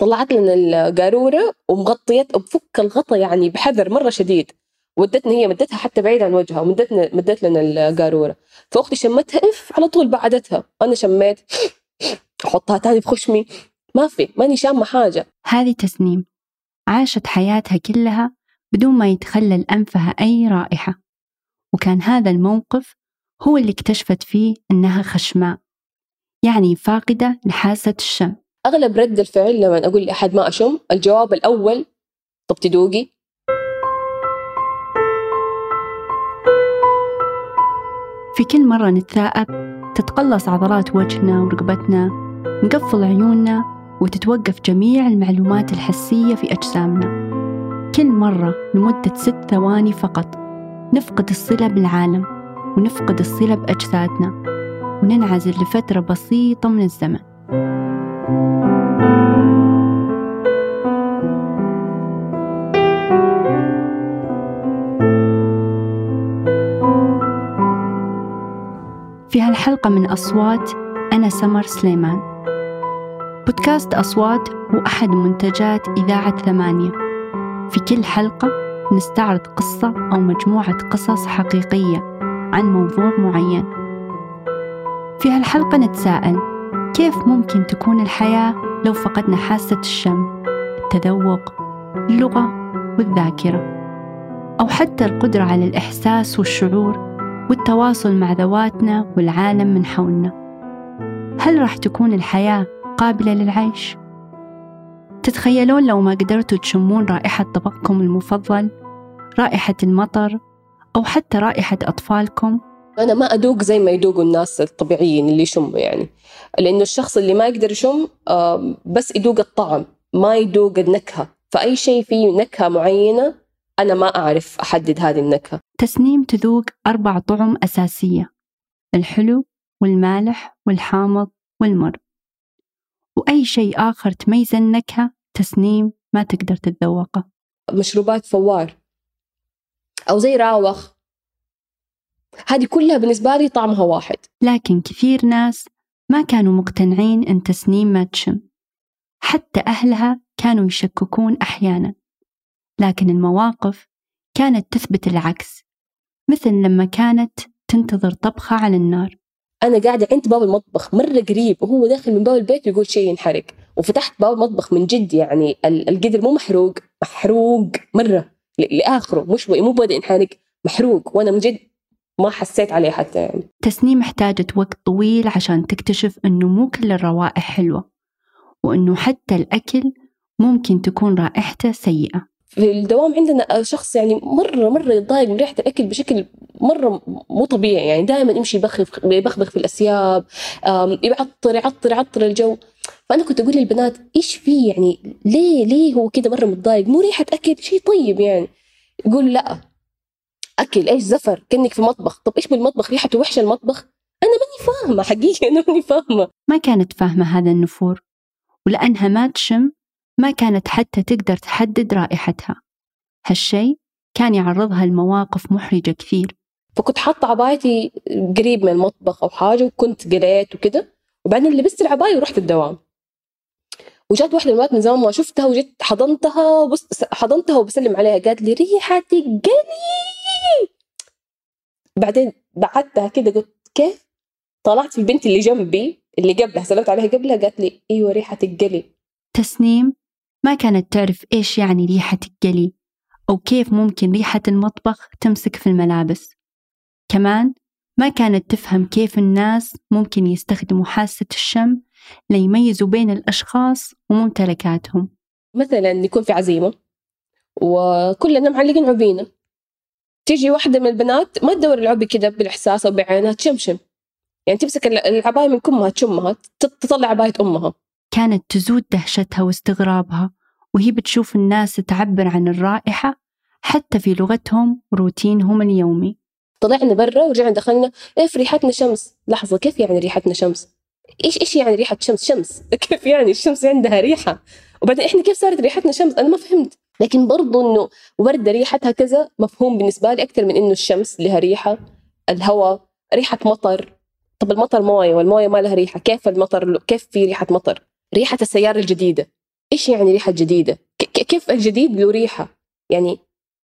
طلعت لنا القارورة ومغطيت بفك الغطا يعني بحذر مرة شديد. ودتني هي مدتها حتى بعيد عن وجهها ومدتنا مدت لنا القارورة. فأختي شمتها إف على طول بعدتها. أنا شميت أحطها تاني بخشمي. ما في ماني شامة حاجة. هذه تسنيم. عاشت حياتها كلها بدون ما يتخلل أنفها أي رائحة. وكان هذا الموقف هو اللي اكتشفت فيه إنها خشماء يعني فاقدة لحاسة الشم. أغلب رد الفعل لما أقول لأحد ما أشم الجواب الأول طب تدوقي؟ في كل مرة نتثاءب تتقلص عضلات وجهنا ورقبتنا نقفل عيوننا وتتوقف جميع المعلومات الحسية في أجسامنا. كل مرة لمدة ست ثواني فقط نفقد الصلة بالعالم ونفقد الصلة بأجسادنا وننعزل لفترة بسيطة من الزمن. في هالحلقة من أصوات أنا سمر سليمان. بودكاست أصوات هو أحد منتجات إذاعة ثمانية. في كل حلقة نستعرض قصة أو مجموعة قصص حقيقية عن موضوع معين. في هالحلقة نتساءل كيف ممكن تكون الحياة لو فقدنا حاسة الشم التذوق اللغة والذاكرة؟ أو حتى القدرة على الإحساس والشعور والتواصل مع ذواتنا والعالم من حولنا؟ هل راح تكون الحياة قابلة للعيش؟ تتخيلون لو ما قدرتوا تشمون رائحة طبقكم المفضل رائحة المطر أو حتى رائحة أطفالكم؟ أنا ما أدوق زي ما يدوقوا الناس الطبيعيين اللي يشموا يعني. لأنه الشخص اللي ما يقدر يشم بس يدوق الطعم ما يدوق النكهة. فأي شيء فيه نكهة معينة أنا ما أعرف أحدد هذه النكهة. تسنيم تذوق أربع طعم أساسية الحلو والمالح والحامض والمر. وأي شيء آخر تميز النكهة تسنيم ما تقدر تتذوقه. مشروبات فوار أو زي راوخ. هذه كلها بالنسبة لي طعمها واحد. لكن كثير ناس ما كانوا مقتنعين أن تسنيم ما تشم حتى أهلها كانوا يشككون أحيانا. لكن المواقف كانت تثبت العكس. مثل لما كانت تنتظر طبخة على النار. أنا قاعدة عند باب المطبخ مرة قريب وهو داخل من باب البيت يقول شيء ينحرق. وفتحت باب المطبخ من جد يعني القدر مو محروق محروق مرة. لآخره مش مو بدأ ينحرق محروق. وأنا من جد ما حسيت عليه حتى يعني. تسنيم احتاجت وقت طويل عشان تكتشف أنه مو كل الروائح حلوة وأنه حتى الأكل ممكن تكون رائحته سيئة. في الدوام عندنا شخص يعني مرة مرة يتضايق من ريحة الأكل بشكل مرة مو طبيعي يعني دائما يمشي يبخبخ يبخبخ في الأسياب يعطر يعطر يعطر الجو. فأنا كنت أقول للبنات إيش في يعني ليه ليه هو كده مرة متضايق؟ مو ريحة أكل شيء طيب يعني. يقول لا. أكل إيش زفر؟ كأنك في مطبخ. طب إيش بالمطبخ؟ ريحته وحشة المطبخ؟ أنا ماني فاهمة حقيقة أنا ماني فاهمة. ما كانت فاهمة هذا النفور ولأنها ما تشم ما كانت حتى تقدر تحدد رائحتها. هالشي كان يعرضها لمواقف محرجة كثير. فكنت حاطة عبايتي قريب من المطبخ أو حاجة وكنت قليت وكده وبعدين لبست العباية ورحت الدوام. وجات واحدة من من زمان ما شفتها وجيت حضنتها وبس حضنتها وبسلم عليها قالت لي ريحتك قلي بعدين بعدتها كده قلت كيف؟ طلعت في البنت اللي جنبي اللي قبلها سلمت عليها قبلها قالت لي إيوه ريحتك قلي تسنيم ما كانت تعرف إيش يعني ريحة القلي أو كيف ممكن ريحة المطبخ تمسك في الملابس. كمان ما كانت تفهم كيف الناس ممكن يستخدموا حاسة الشم ليميزوا بين الأشخاص وممتلكاتهم. مثلا يكون في عزيمة وكلنا معلقين عبينا. تيجي واحدة من البنات ما تدور العبي كده بالإحساس أو بعينها تشمشم. يعني تمسك العباية من كمها تشمها تطلع عباية أمها. كانت تزود دهشتها واستغرابها وهي بتشوف الناس تعبر عن الرائحة حتى في لغتهم وروتينهم اليومي. طلعنا برا ورجعنا دخلنا إيه في ريحتنا شمس؟ لحظة كيف يعني ريحتنا شمس؟ إيش إيش يعني ريحة شمس شمس؟ كيف يعني الشمس عندها ريحة؟ وبعدين إحنا كيف صارت ريحتنا شمس؟ أنا ما فهمت. لكن برضو إنه وردة ريحتها كذا مفهوم بالنسبة لي أكثر من إنه الشمس لها ريحة الهواء ريحة مطر. طب المطر موية والموية ما لها ريحة كيف المطر؟ كيف في ريحة مطر؟ ريحة السيارة الجديدة. إيش يعني ريحة جديدة؟ كيف الجديد له ريحة؟ يعني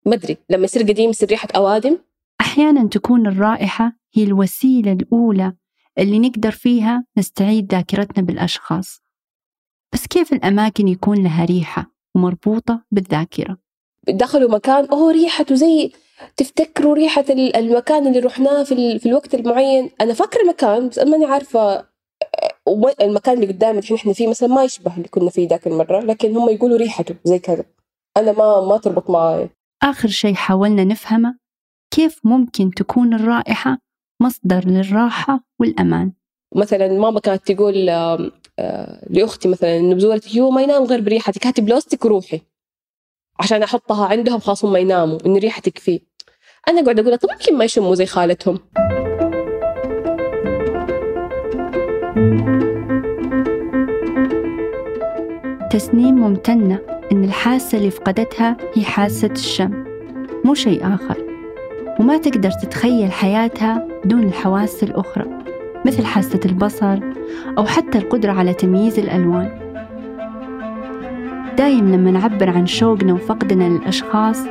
ما أدري لما يصير قديم يصير ريحة أوادم؟ أحيانا تكون الرائحة هي الوسيلة الأولى اللي نقدر فيها نستعيد ذاكرتنا بالأشخاص. بس كيف الأماكن يكون لها ريحة؟ ومربوطه بالذاكرة. دخلوا مكان أوه ريحته زي تفتكروا ريحة المكان اللي رحناه في, في الوقت المعين؟ أنا فاكرة المكان بس ماني عارفة المكان اللي قدامي الحين إحنا فيه مثلا ما يشبه اللي كنا فيه ذاك المرة لكن هم يقولوا ريحته زي كذا. أنا ما ما تربط معايا آخر شيء حاولنا نفهمه كيف ممكن تكون الرائحة مصدر للراحة والأمان؟ مثلا ماما كانت تقول لأختي مثلا إنه بزورتك هو ما ينام غير بريحتك هاتي بلوستك وروحي عشان أحطها عندهم خلاص هم يناموا إن ريحتك فيه. أنا قاعدة أقول طب يمكن ما يشموا زي خالتهم. تسنيم ممتنة إن الحاسة اللي فقدتها هي حاسة الشم مو شيء آخر وما تقدر تتخيل حياتها بدون الحواس الأخرى. مثل حاسة البصر أو حتى القدرة على تمييز الألوان. دايم لما نعبر عن شوقنا وفقدنا للأشخاص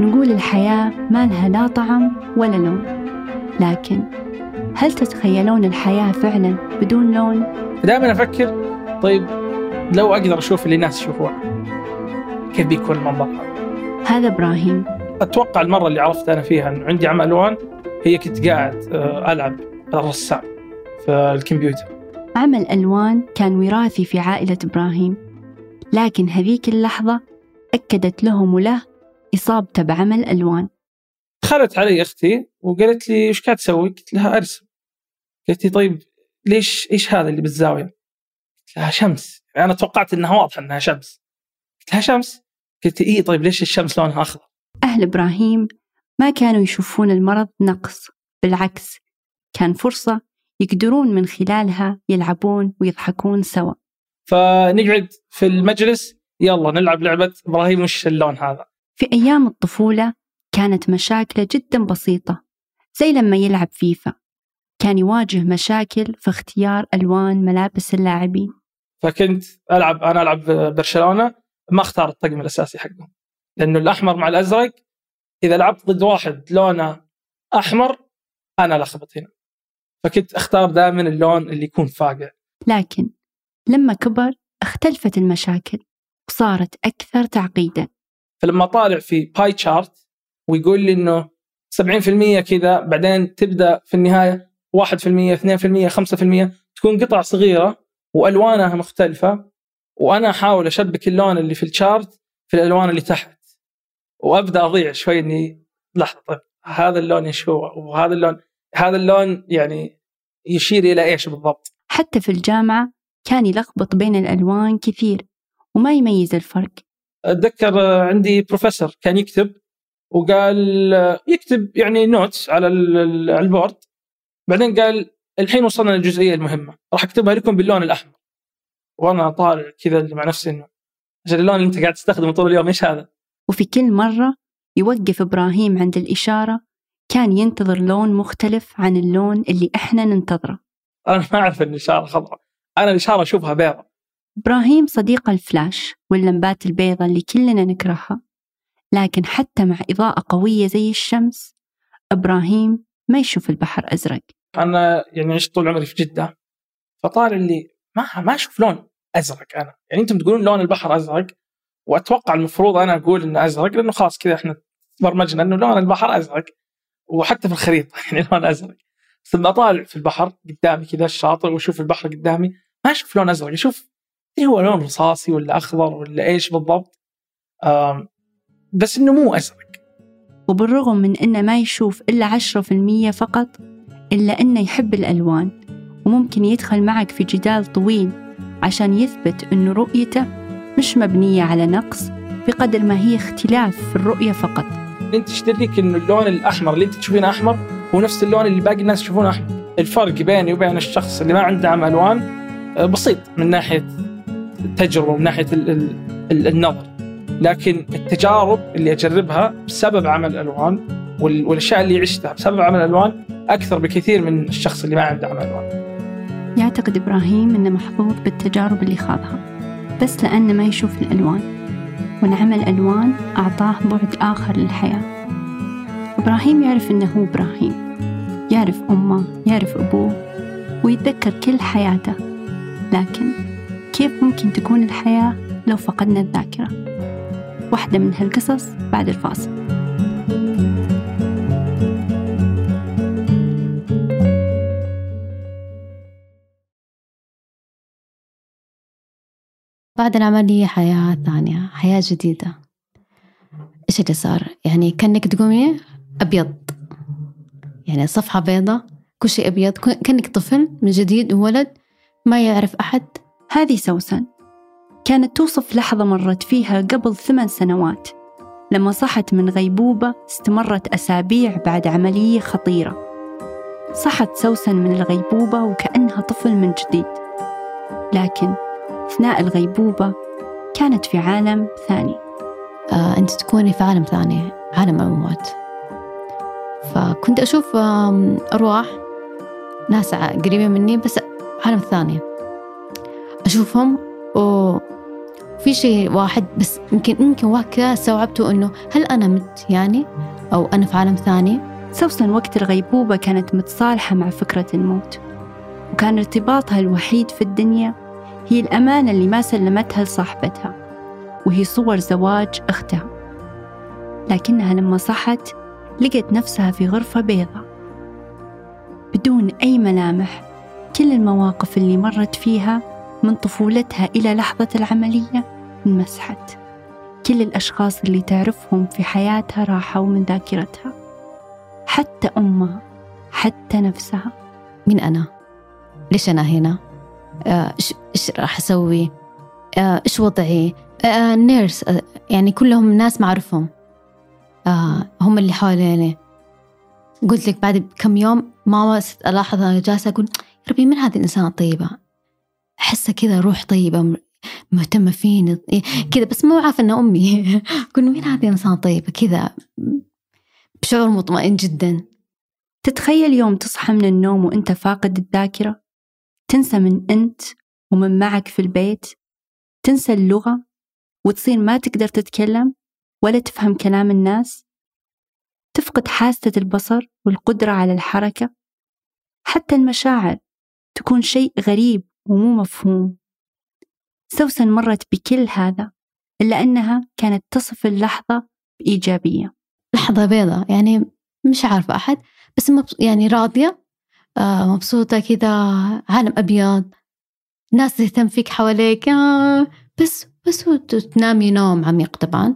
نقول الحياة ما لها لا طعم ولا لون. لكن هل تتخيلون الحياة فعلا بدون لون؟ دائما أفكر. طيب لو أقدر أشوف اللي الناس يشوفونه كيف بيكون المنظر؟ هذا إبراهيم. أتوقع المرة اللي عرفت أنا فيها أنه عندي عمل ألوان هي كنت قاعد آه، ألعب الرسام. في الكمبيوتر عمل ألوان كان وراثي في عائلة إبراهيم لكن هذيك اللحظة أكدت لهم وله إصابته بعمل ألوان دخلت علي أختي وقالت لي إيش قاعد تسوي؟ قلت لها أرسم قالت لي طيب ليش إيش هذا اللي بالزاوية؟ قلت لها شمس أنا توقعت إنها واضحة إنها شمس قلت لها شمس؟ قلت إيه طيب ليش الشمس لونها أخضر؟ أهل إبراهيم ما كانوا يشوفون المرض نقص بالعكس كان فرصة يقدرون من خلالها يلعبون ويضحكون سوا. فنقعد في المجلس. يلا نلعب لعبة إبراهيم وش اللون هذا؟ في أيام الطفولة كانت مشاكله جدا بسيطة زي لما يلعب فيفا. كان يواجه مشاكل في اختيار ألوان ملابس اللاعبين. فكنت ألعب أنا ألعب برشلونة. ما اختار الطقم الأساسي حقهم لأنه الأحمر مع الأزرق. إذا لعبت ضد واحد لونه أحمر أنا لخبط هنا. فكنت أختار دائما اللون اللي يكون فاقع. لكن لما كبر اختلفت المشاكل وصارت أكثر تعقيدا. فلما طالع في باي تشارت ويقول لي إنه 70% كذا بعدين تبدأ في النهاية 1% 2% 5% تكون قطع صغيرة وألوانها مختلفة وأنا أحاول أشبك اللون اللي في ال chart في الألوان اللي تحت. وأبدأ أضيع شوي إني لحظة طيب هذا اللون إيش هو وهذا اللون هذا اللون يعني يشير إلى إيش بالضبط؟ حتى في الجامعة كان يلخبط بين الألوان كثير وما يميز الفرق. أتذكر عندي بروفيسور كان يكتب وقال يكتب يعني notes على ال board بعدين قال الحين وصلنا للجزئية المهمة راح أكتبها لكم باللون الأحمر. وأنا طالع كذا مع نفسي إنه عشان اللون اللي أنت قاعد تستخدمه طول اليوم؟ إيش هذا؟ وفي كل مرة يوقف إبراهيم عند الإشارة كان ينتظر لون مختلف عن اللون اللي إحنا ننتظره. أنا ما أعرف إن الإشارة خضراء أنا الإشارة أشوفها بيضة. إبراهيم صديق الفلاش واللمبات البيضة اللي كلنا نكرهها. لكن حتى مع إضاءة قوية زي الشمس إبراهيم ما يشوف البحر أزرق. أنا يعني عشت طول عمري في جدة فطالع اللي ما ما أشوف لون أزرق أنا. يعني أنتم تقولون لون البحر أزرق وأتوقع المفروض أنا أقول إنه أزرق لأنه خلاص كذا إحنا برمجنا إنه لون البحر أزرق. وحتى في الخريطة يعني لون أزرق. ثم أطالع في البحر قدامي كذا الشاطئ وأشوف البحر قدامي ما أشوف لون أزرق أشوف اللي هو لون رصاصي ولا أخضر ولا إيش بالضبط؟ بس إنه مو أزرق. وبالرغم من إنه ما يشوف إلا عشرة في المية فقط إلا إنه يحب الألوان وممكن يدخل معك في جدال طويل عشان يثبت انه رؤيته مش مبنية على نقص بقدر ما هي اختلاف في الرؤية فقط. انت إيش تدريك انه اللون الأحمر اللي انت تشوفينه أحمر هو نفس اللون اللي باقي الناس يشوفونه أحمر؟ الفرق بيني وبين الشخص اللي ما عنده عم الوان بسيط من ناحية التجربة ومن ناحية النظر. لكن التجارب اللي أجربها بسبب عمل الالوان والأشياء اللي عشتها بسبب عمل الالوان أكثر بكثير من الشخص اللي ما عنده عمل الوان. يعتقد إبراهيم إنه محظوظ بالتجارب اللي خاضها بس لأنه ما يشوف الألوان. وانعمل ألوان أعطاه بعد آخر للحياة. إبراهيم يعرف إنه هو إبراهيم. يعرف أمه يعرف أبوه ويتذكر كل حياته. لكن كيف ممكن تكون الحياة لو فقدنا الذاكرة؟ واحدة من هالقصص بعد الفاصل. بعد العملية حياة ثانية حياة جديدة. إيش اللي صار؟ يعني كأنك تقومي أبيض. يعني صفحة بيضة كل شيء أبيض كأنك طفل من جديد وولد ما يعرف أحد. هذه سوسن كانت توصف لحظة مرت فيها قبل ثمان سنوات لما صحت من غيبوبة استمرت أسابيع بعد عملية خطيرة. صحت سوسن من الغيبوبة وكأنها طفل من جديد. لكن أثناء الغيبوبة كانت في عالم ثاني. آه أنت تكوني في عالم ثاني عالم الأموات فكنت أشوف أرواح ناس قريبين مني بس عالم ثاني. أشوفهم وفي شيء واحد بس يمكن يمكن وقتها استوعبته إنه هل أنا مت يعني؟ أو أنا في عالم ثاني؟ سوسن وقت الغيبوبة كانت متصالحة مع فكرة الموت وكان ارتباطها الوحيد في الدنيا هي الأمانة اللي ما سلمتها لصاحبتها وهي صور زواج أختها. لكنها لما صحت لقت نفسها في غرفة بيضاء بدون أي ملامح. كل المواقف اللي مرت فيها من طفولتها إلى لحظة العملية انمسحت. كل الأشخاص اللي تعرفهم في حياتها راحوا من ذاكرتها. حتى أمها حتى نفسها. مين أنا؟ ليش أنا هنا؟ آه، إيش راح أسوي؟ آه، إيش وضعي؟ آه نيرس آه يعني كلهم ناس معرفهم هم اللي حواليني. قلت لك بعد كم يوم ما ألاحظ أنا جالسة أقول ربي من هذه الإنسانة الطيبة؟ أحسها كذا روح طيبة مهتمة فيني كذا بس مو عارفة إنها أمي. أقول مين هذه الإنسانة الطيبة؟ كذا بشعور مطمئن جدا. تتخيل يوم تصحى من النوم وأنت فاقد الذاكرة؟ تنسى من أنت ومن معك في البيت تنسى اللغة وتصير ما تقدر تتكلم ولا تفهم كلام الناس تفقد حاسة البصر والقدرة على الحركة. حتى المشاعر تكون شيء غريب ومو مفهوم. سوسن مرت بكل هذا إلا أنها كانت تصف اللحظة بإيجابية. لحظة بيضة يعني مش عارفة أحد بس يعني راضية. آه مبسوطة كذا عالم أبيض. ناس تهتم فيك حواليك. آه بس بس تنامي نوم عميق طبعا.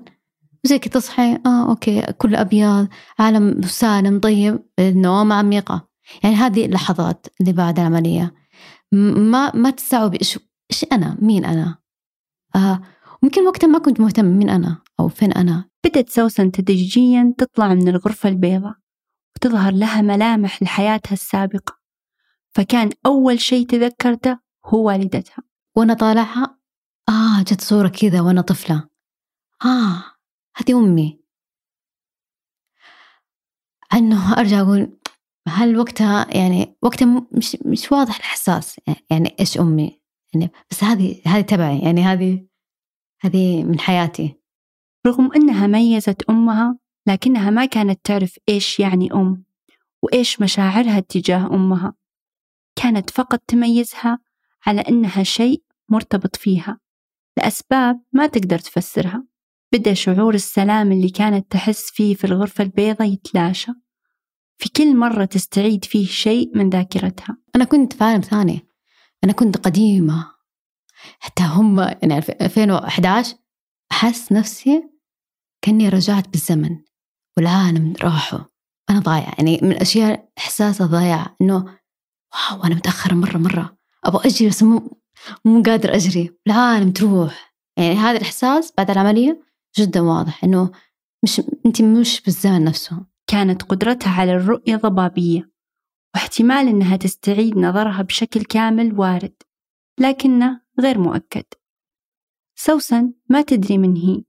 وزي كذا تصحي. آه أوكي كل أبيض. عالم سالم طيب. النوم عميقه يعني هذه اللحظات اللي بعد العملية. ما ما تستوعبي إيش إيش أنا؟ مين أنا؟ آه ممكن وقتها ما كنت مهتم مين أنا؟ أو فين أنا؟ بدت سوسن تدريجيا تطلع من الغرفة البيضاء. وتظهر لها ملامح لحياتها السابقة. فكان أول شيء تذكرته هو والدتها. وأنا طالعها؟ آه جت صورة كذا وأنا طفلة. آه هذه أمي. عنه أرجع أقول هل وقتها يعني وقتها مش مش واضح الإحساس يعني إيش أمي؟ يعني بس هذه هذه تبعي يعني هذه هذه من حياتي. رغم أنها ميزت أمها لكنها ما كانت تعرف إيش يعني أم وإيش مشاعرها تجاه أمها. كانت فقط تميزها على أنها شيء مرتبط فيها لأسباب ما تقدر تفسرها. بدأ شعور السلام اللي كانت تحس فيه في الغرفة البيضاء يتلاشى. في كل مرة تستعيد فيه شيء من ذاكرتها. أنا كنت في عالم ثاني أنا كنت قديمة. حتى هم يعني 2011 أحس نفسي كأني رجعت بالزمن. والعالم راحوا أنا ضايعة. يعني من الأشياء إحساس الضياع إنه واو أنا متأخرة مرة مرة. أبغى أجري بس مو مو قادر أجري. العالم تروح يعني هذا الإحساس بعد العملية جدا واضح. إنه مش أنت مش بالزمن نفسه. كانت قدرتها على الرؤية ضبابية واحتمال إنها تستعيد نظرها بشكل كامل وارد لكنه غير مؤكد. سوسن ما تدري من هي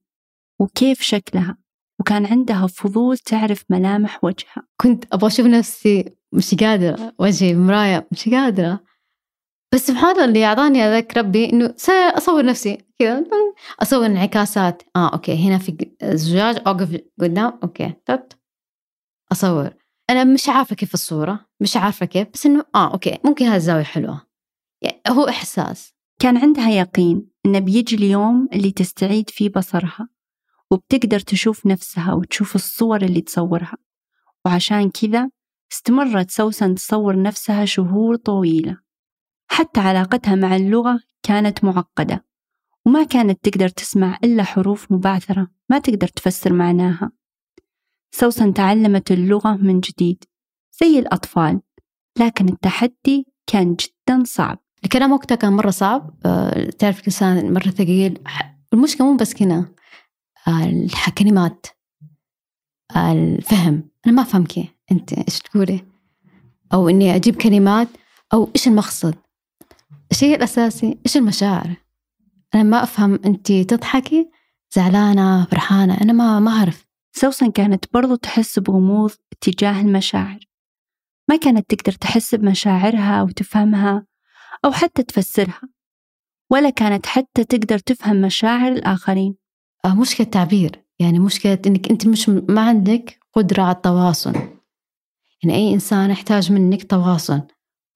وكيف شكلها. وكان عندها فضول تعرف ملامح وجهها. كنت أبغى أشوف نفسي مش قادرة وجهي بمراية مش قادرة. بس سبحان الله اللي أعطاني هذاك ربي إنه أصور نفسي كذا. أصور انعكاسات. آه okay. هنا في زجاج أوقف قدام. okay. تت أصور. أنا مش عارفة كيف الصورة مش عارفة كيف. بس إنه آه okay. ممكن هذه الزاوية حلوة. يعني هو إحساس. كان عندها يقين إنه بيجي اليوم اللي تستعيد فيه بصرها. وبتقدر تشوف نفسها وتشوف الصور اللي تصورها. وعشان كذا استمرت سوسن تصور نفسها شهور طويلة. حتى علاقتها مع اللغة كانت معقدة وما كانت تقدر تسمع إلا حروف مبعثرة ما تقدر تفسر معناها. سوسن تعلمت اللغة من جديد زي الأطفال لكن التحدي كان جدا صعب. الكلام وقتها كان مرة صعب. أه تعرف الإنسان مرة ثقيل. المشكلة مو بس كنا. الكلمات الفهم. أنا ما أفهم كيف أنت إيش تقولي. أو إني أجيب كلمات أو إيش المقصد. الشيء الأساسي إيش المشاعر. أنا ما أفهم أنت تضحكي زعلانة فرحانة. أنا ما ما أعرف. سوسن كانت برضو تحس بغموض تجاه المشاعر. ما كانت تقدر تحس بمشاعرها وتفهمها أو حتى تفسرها. ولا كانت حتى تقدر تفهم مشاعر الآخرين. مشكلة تعبير يعني مشكلة إنك أنت مش ما عندك قدرة على التواصل. يعني أي إنسان يحتاج منك تواصل.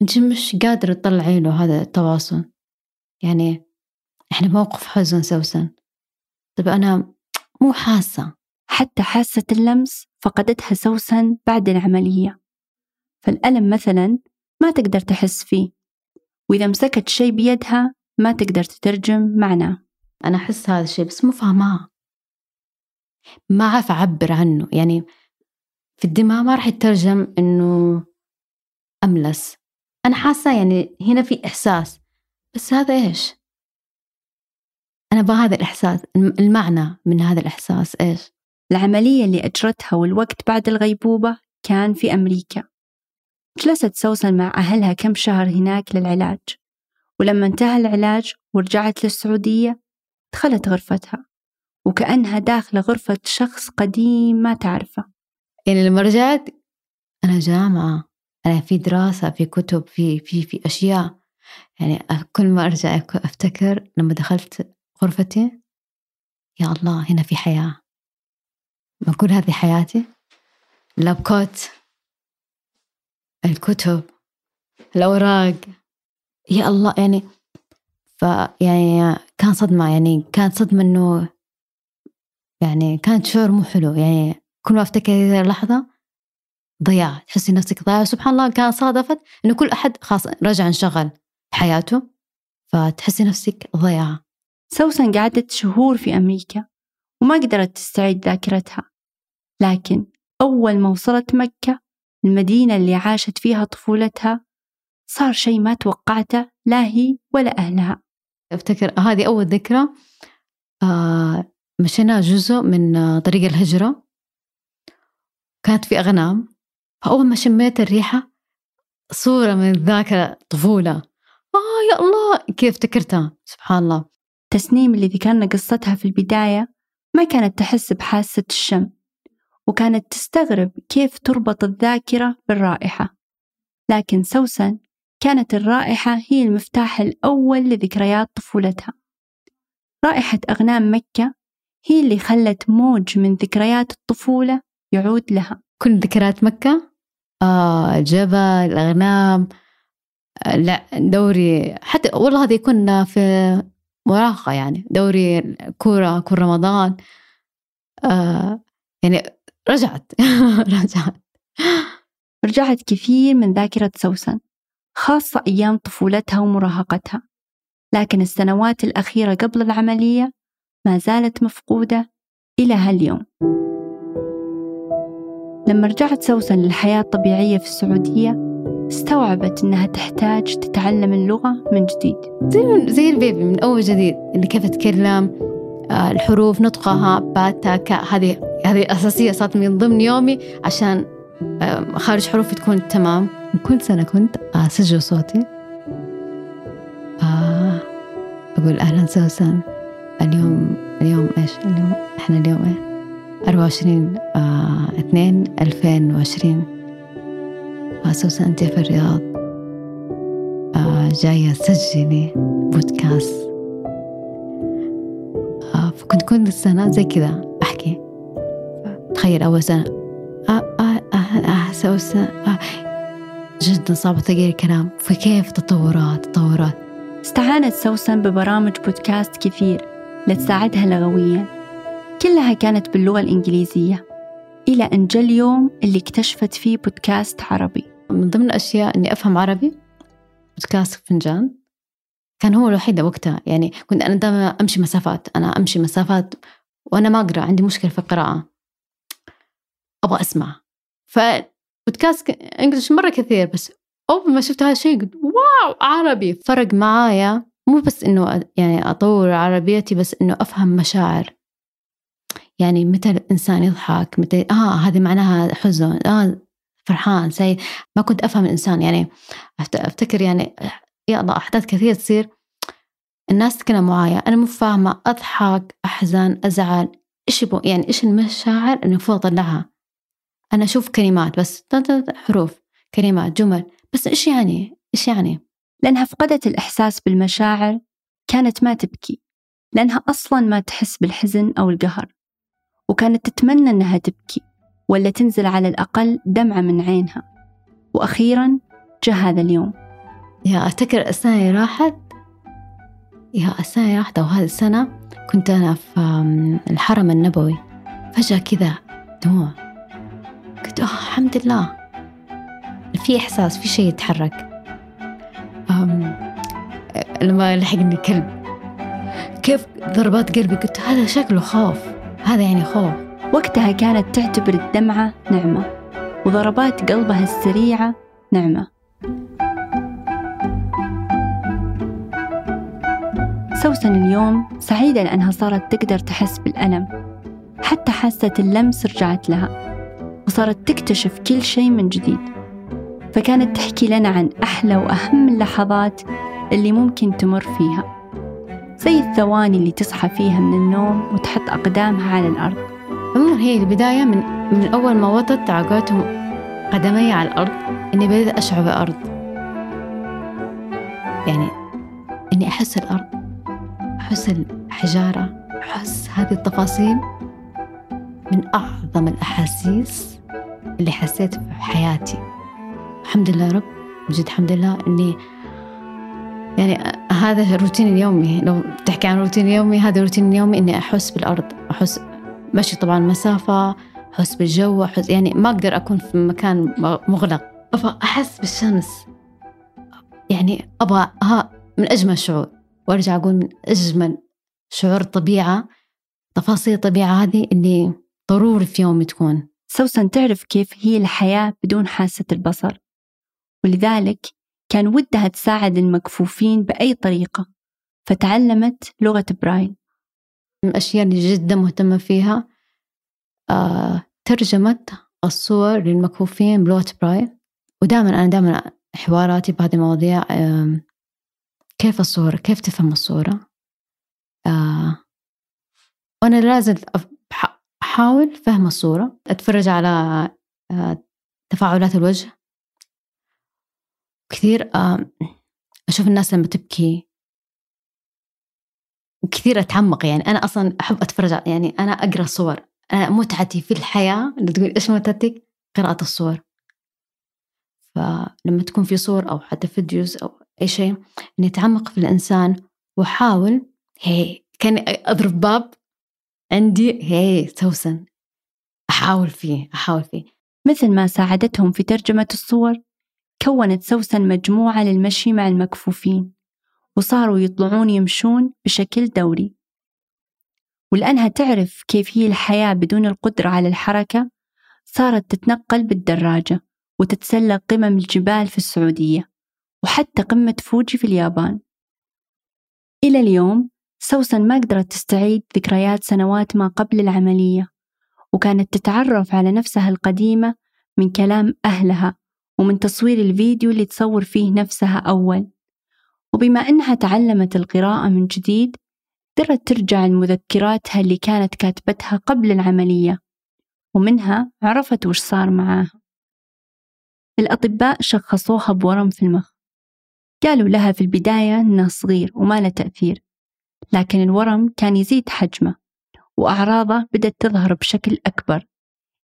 أنت مش قادرة تطلعي له هذا التواصل. يعني إحنا موقف حزن سوسن. طب أنا مو حاسة. حتى حاسة اللمس فقدتها سوسن بعد العملية. فالألم مثلا ما تقدر تحس فيه. وإذا مسكت شيء بيدها ما تقدر تترجم معناه. أنا أحس هذا الشيء بس مو فاهماه. ما أعرف أعبر عنه. يعني في الدماغ ما راح يترجم إنه أملس. أنا حاسة يعني هنا في إحساس. بس هذا إيش؟ أنا أبغى هذا الإحساس المعنى من هذا الإحساس إيش؟ العملية اللي أجرتها والوقت بعد الغيبوبة كان في أمريكا. جلست سوسن مع أهلها كم شهر هناك للعلاج. ولما انتهى العلاج ورجعت للسعودية دخلت غرفتها وكأنها داخلة غرفة شخص قديم ما تعرفه. يعني لما رجعت أنا جامعة أنا في دراسة في كتب في في في أشياء. يعني كل ما أرجع أفتكر لما دخلت غرفتي يا الله هنا في حياة. ما أقول هذه حياتي؟ اللابكوت الكتب الأوراق. يا الله يعني فيعني كان صدمة يعني كانت صدمة إنه يعني كانت شعور مو حلو يعني كل ما أفتكر اللحظة ضياع تحسي نفسك ضياع سبحان الله كان صادفت إنه كل أحد خاص رجع انشغل بحياته فتحسي نفسك ضياع. سوسن قعدت شهور في أمريكا وما قدرت تستعيد ذاكرتها لكن أول ما وصلت مكة المدينة اللي عاشت فيها طفولتها صار شيء ما توقعته لا هي ولا أهلها. أفتكر هذه أول ذكرى آه مشينا جزء من آه، طريق الهجرة. كانت في أغنام. فأول ما شميت الريحة صورة من ذاك الطفولة. آه يا الله! كيف افتكرتها؟ سبحان الله. تسنيم اللي ذكرنا قصتها في البداية ما كانت تحس بحاسة الشم وكانت تستغرب كيف تربط الذاكرة بالرائحة. لكن سوسن كانت الرائحة هي المفتاح الأول لذكريات طفولتها. رائحة أغنام مكة هي اللي خلت موج من ذكريات الطفولة يعود لها. كل ذكريات مكة؟ آه الجبل الأغنام آه لا دوري حتى والله هذا يكون في مراهقة يعني دوري كورة كل رمضان. آه يعني رجعت رجعت. رجعت كثير من ذاكرة سوسن. خاصة أيام طفولتها ومراهقتها. لكن السنوات الأخيرة قبل العملية ما زالت مفقودة إلى هاليوم. لما رجعت سوسن للحياة الطبيعية في السعودية استوعبت إنها تحتاج تتعلم اللغة من جديد. زي زي البيبي من أول جديد اللي كيف تتكلم آه، الحروف نطقها باتا كا هذه هذه أساسية صارت من ضمن يومي عشان خارج حروفي تكون تمام. كل سنة كنت أسجل صوتي. آه أقول أهلا سوسن اليوم اليوم إيش؟ اليوم إحنا اليوم إيه؟ 24 آه 2 2020 آه سوسن أنت في الرياض. آه جاية تسجلي بودكاست. آه فكنت كل سنة زي كذا أحكي. تخيل أول سنة. آه آه آه آه سوي سنة. آه جدا صعب تغيير الكلام. فكيف تطورات تطورات؟ استعانت سوسن ببرامج بودكاست كثير لتساعدها لغويا. كلها كانت باللغة الإنجليزية إلى أن جاء اليوم اللي اكتشفت فيه بودكاست عربي. من ضمن الأشياء إني أفهم عربي بودكاست فنجان. كان هو الوحيد وقتها. يعني كنت أنا دائما أمشي مسافات. أنا أمشي مسافات وأنا ما أقرأ عندي مشكلة في القراءة. أبغى أسمع. فبودكاست إنجلش مرة كثير بس أول ما شفت هذا الشيء قلت واو عربي. فرق معايا مو بس إنه يعني أطور عربيتي بس إنه أفهم مشاعر. يعني متى الإنسان يضحك متى آه هذه معناها حزن آه فرحان سعيد. ما كنت أفهم الإنسان يعني أفتكر يعني يا الله أحداث كثير تصير. الناس تتكلم معايا. أنا مو فاهمة أضحك أحزن أزعل. إيش يبغوا يعني إيش المشاعر اللي المفروض أطلعها؟ أنا أشوف كلمات بس حروف كلمات جمل بس إيش يعني؟ إيش يعني؟ لأنها فقدت الإحساس بالمشاعر كانت ما تبكي لأنها أصلا ما تحس بالحزن أو القهر وكانت تتمنى أنها تبكي ولا تنزل على الأقل دمعة من عينها. وأخيرا جاء هذا اليوم. يا أفتكر السنة اللي راحت؟ يا السنة اللي راحت أو هذه السنة كنت أنا في الحرم النبوي. فجأة كذا دموع. قلت أوه الحمد لله. في إحساس في شيء يتحرك. لما لحقني كلب. كيف ضربات قلبي؟ قلت هذا شكله خوف. هذا يعني خوف. وقتها كانت تعتبر الدمعة نعمة وضربات قلبها السريعة نعمة. سوسن اليوم سعيدة لأنها صارت تقدر تحس بالألم حتى حاسة اللمس رجعت لها. وصارت تكتشف كل شيء من جديد. فكانت تحكي لنا عن أحلى وأهم اللحظات اللي ممكن تمر فيها. زي الثواني اللي تصحى فيها من النوم وتحط أقدامها على الأرض. عموما هي البداية من, من أول ما وطت تعقدتهم قدمي على الأرض إني بديت أشعر بالأرض يعني إني أحس الأرض أحس الحجارة أحس هذه التفاصيل من أعظم الأحاسيس اللي حسيت في حياتي. الحمد لله رب بجد الحمد لله إني يعني هذا الروتين اليومي لو تحكي عن روتين يومي هذا الروتين اليومي إني أحس بالأرض أحس مشي طبعا مسافة أحس بالجو أحس يعني ما أقدر أكون في مكان مغلق. أحس بالشمس. يعني أبغى ها من أجمل الشعور وأرجع أقول من أجمل شعور الطبيعة تفاصيل الطبيعة هذه اللي ضروري في يومي تكون. سوسن تعرف كيف هي الحياة بدون حاسة البصر. ولذلك كان ودها تساعد المكفوفين بأي طريقة فتعلمت لغة برايل من الأشياء اللي جدا مهتمة فيها آه، ترجمة الصور للمكفوفين بلغة برايل ودائما أنا دائما حواراتي بهذه المواضيع آه، كيف الصورة كيف تفهم الصورة؟ آه، وأنا لازم أحاول فهم الصورة أتفرج على آه، تفاعلات الوجه. كثير أشوف الناس لما تبكي. وكثير أتعمق يعني أنا أصلا أحب أتفرج يعني أنا أقرأ صور. أنا متعتي في الحياة اللي تقول إيش متعتك قراءة الصور. فلما تكون في صور أو حتى فيديوز أو أي شيء إني أتعمق في الإنسان وأحاول هي كان أقرب باب عندي هي سوسن. أحاول فيه أحاول فيه. مثل ما ساعدتهم في ترجمة الصور كونت سوسن مجموعة للمشي مع المكفوفين وصاروا يطلعون يمشون بشكل دوري. ولأنها تعرف كيف هي الحياة بدون القدرة على الحركة صارت تتنقل بالدراجة وتتسلق قمم الجبال في السعودية وحتى قمة فوجي في اليابان. إلى اليوم سوسن ما قدرت تستعيد ذكريات سنوات ما قبل العملية وكانت تتعرف على نفسها القديمة من كلام أهلها ومن تصوير الفيديو اللي تصور فيه نفسها أول. وبما أنها تعلمت القراءة من جديد قدرت ترجع لمذكراتها اللي كانت كاتبتها قبل العملية ومنها عرفت وش صار معاها. الأطباء شخصوها بورم في المخ. قالوا لها في البداية إنه صغير وما له تأثير لكن الورم كان يزيد حجمه وأعراضه بدأت تظهر بشكل أكبر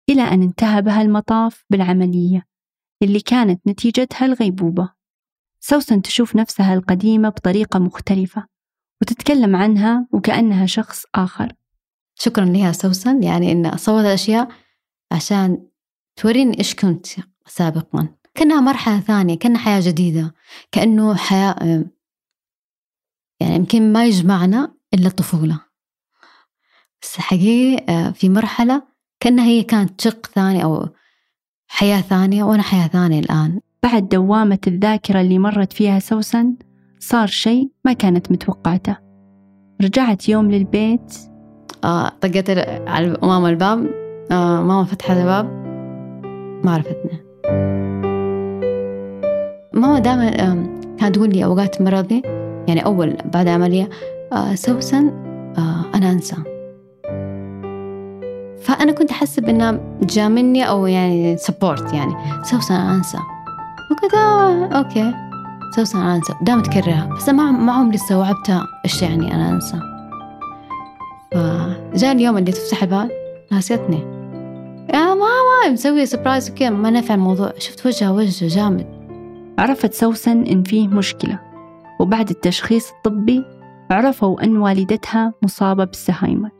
إلى أن انتهى بها المطاف بالعملية اللي كانت نتيجتها الغيبوبة. سوسن تشوف نفسها القديمة بطريقة مختلفة وتتكلم عنها وكأنها شخص آخر. شكرا لها سوسن يعني إن صورت أشياء عشان توريني إيش كنت سابقا. كأنها مرحلة ثانية كأنها حياة جديدة كأنه حياة يعني يمكن ما يجمعنا إلا الطفولة. بس حقيقي آه، في مرحلة كأنها هي كانت شق ثاني أو حياة ثانية وأنا حياة ثانية الآن. بعد دوامة الذاكرة اللي مرت فيها سوسن صار شيء ما كانت متوقعته. رجعت يوم للبيت. آه طقت على ماما الباب. آه ماما فتحت الباب. ما عرفتنا. ماما دائما كانت تقول لي أوقات مرضي. يعني أول بعد عملية آه سوسن آه أنا أنسى. فأنا كنت أحسب إنها تجاملني أو يعني support يعني. سوسن أنا أنسى. وقلت آه okay. سوسن أنا أنسى. دائما تكررها. بس ما ما عمري استوعبتها إيش يعني أنا أنسى. فجاء اليوم اللي تفتح الباب ناسيتني. يا ماما مسوي سبرايز وكذا. ما نفع الموضوع. شفت وجهها وجه جامد. عرفت سوسن إن فيه مشكلة. وبعد التشخيص الطبي عرفوا أن والدتها مصابة بالزهايمر.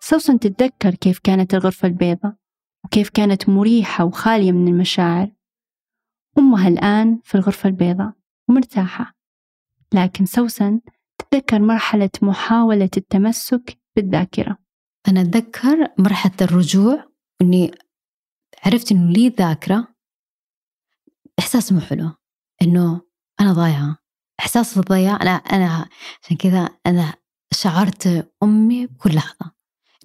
سوسن تتذكر كيف كانت الغرفة البيضاء وكيف كانت مريحة وخالية من المشاعر. أمها الآن في الغرفة البيضاء ومرتاحة. لكن سوسن تتذكر مرحلة محاولة التمسك بالذاكرة. أنا أتذكر مرحلة الرجوع إني عرفت إنه لي ذاكرة. إحساس مو حلو إنه أنا ضايعة. إحساس الضياع أنا أنا عشان كذا أنا شعرت أمي بكل لحظة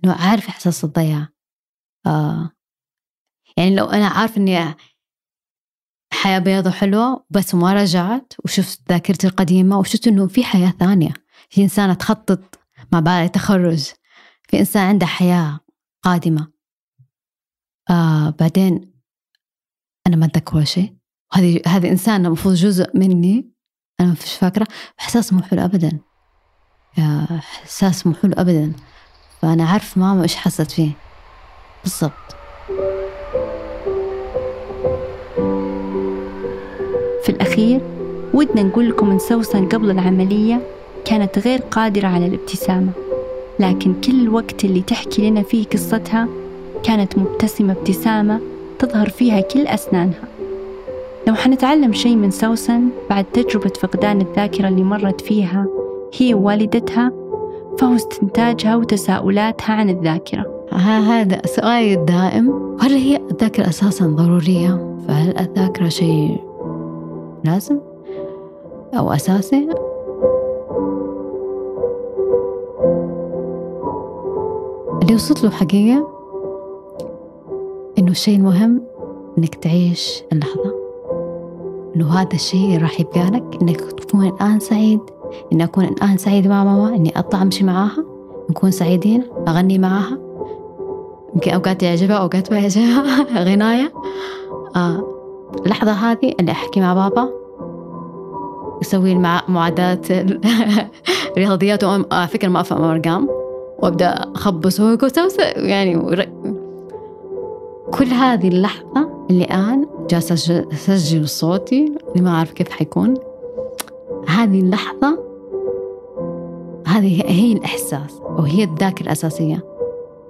إنه عارف إحساس الضياع. آه يعني لو أنا عارف إني حياة بيضة حلوة بس وما رجعت وشفت ذاكرتي القديمة وشفت إنه في حياة ثانية. في إنسانة تخطط مع بعد تخرج في إنسان عنده حياة قادمة. آه بعدين أنا ما أتذكر شيء. هذه هذه إنسانة المفروض جزء مني. أنا فيش فاكرة. إحساس مو حلو أبدا إحساس مو حلو أبدا. فأنا عارف ماما إيش حست فيه. بالضبط. في الأخير ودنا نقول لكم إن سوسن قبل العملية كانت غير قادرة على الابتسامة. لكن كل الوقت اللي تحكي لنا فيه قصتها كانت مبتسمة ابتسامة تظهر فيها كل أسنانها. لو حنتعلم شيء من سوسن بعد تجربة فقدان الذاكرة اللي مرت فيها هي ووالدتها فهو استنتاجها وتساؤلاتها عن الذاكرة هذا سؤالي الدائم هل هي الذاكرة أساسا ضرورية؟ فهل الذاكرة شيء لازم أو أساسي؟ اللي وصلت له حقيقة إنه الشيء المهم إنك تعيش اللحظة إنه هذا الشيء راح يبقى لك إنك تكون الآن سعيد. إني أكون الآن سعيد مع ماما إني أطلع أمشي معاها نكون سعيدين أغني معاها. يمكن أوقات يعجبها أوقات ما يعجبها. غناية. آه اللحظة هذه اللي أحكي مع بابا. يسوي مع معادلات رياضيات وعلى فكرة ما أفهم أرقام وأبدأ أخبص يعني كل هذه اللحظة الآن جالسة أسجل صوتي اللي ما أعرف كيف حيكون. هذه اللحظة هذه هي الإحساس وهي الذاكرة الأساسية.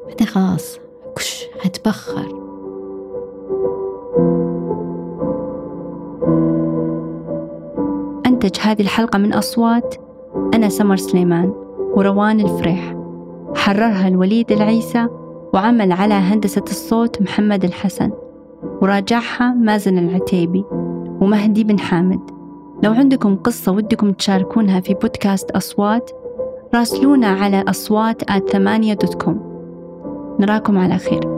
بعدين خلاص كش حتبخر. أنتج هذه الحلقة من أصوات أنا سمر سليمان وروان الفريح. حررها الوليد العيسى وعمل على هندسة الصوت محمد الحسن. وراجعها مازن العتيبي ومهدي بن حامد. لو عندكم قصة ودكم تشاركونها في بودكاست أصوات راسلونا على أصوات ثمانية دوت كوم نراكم على خير.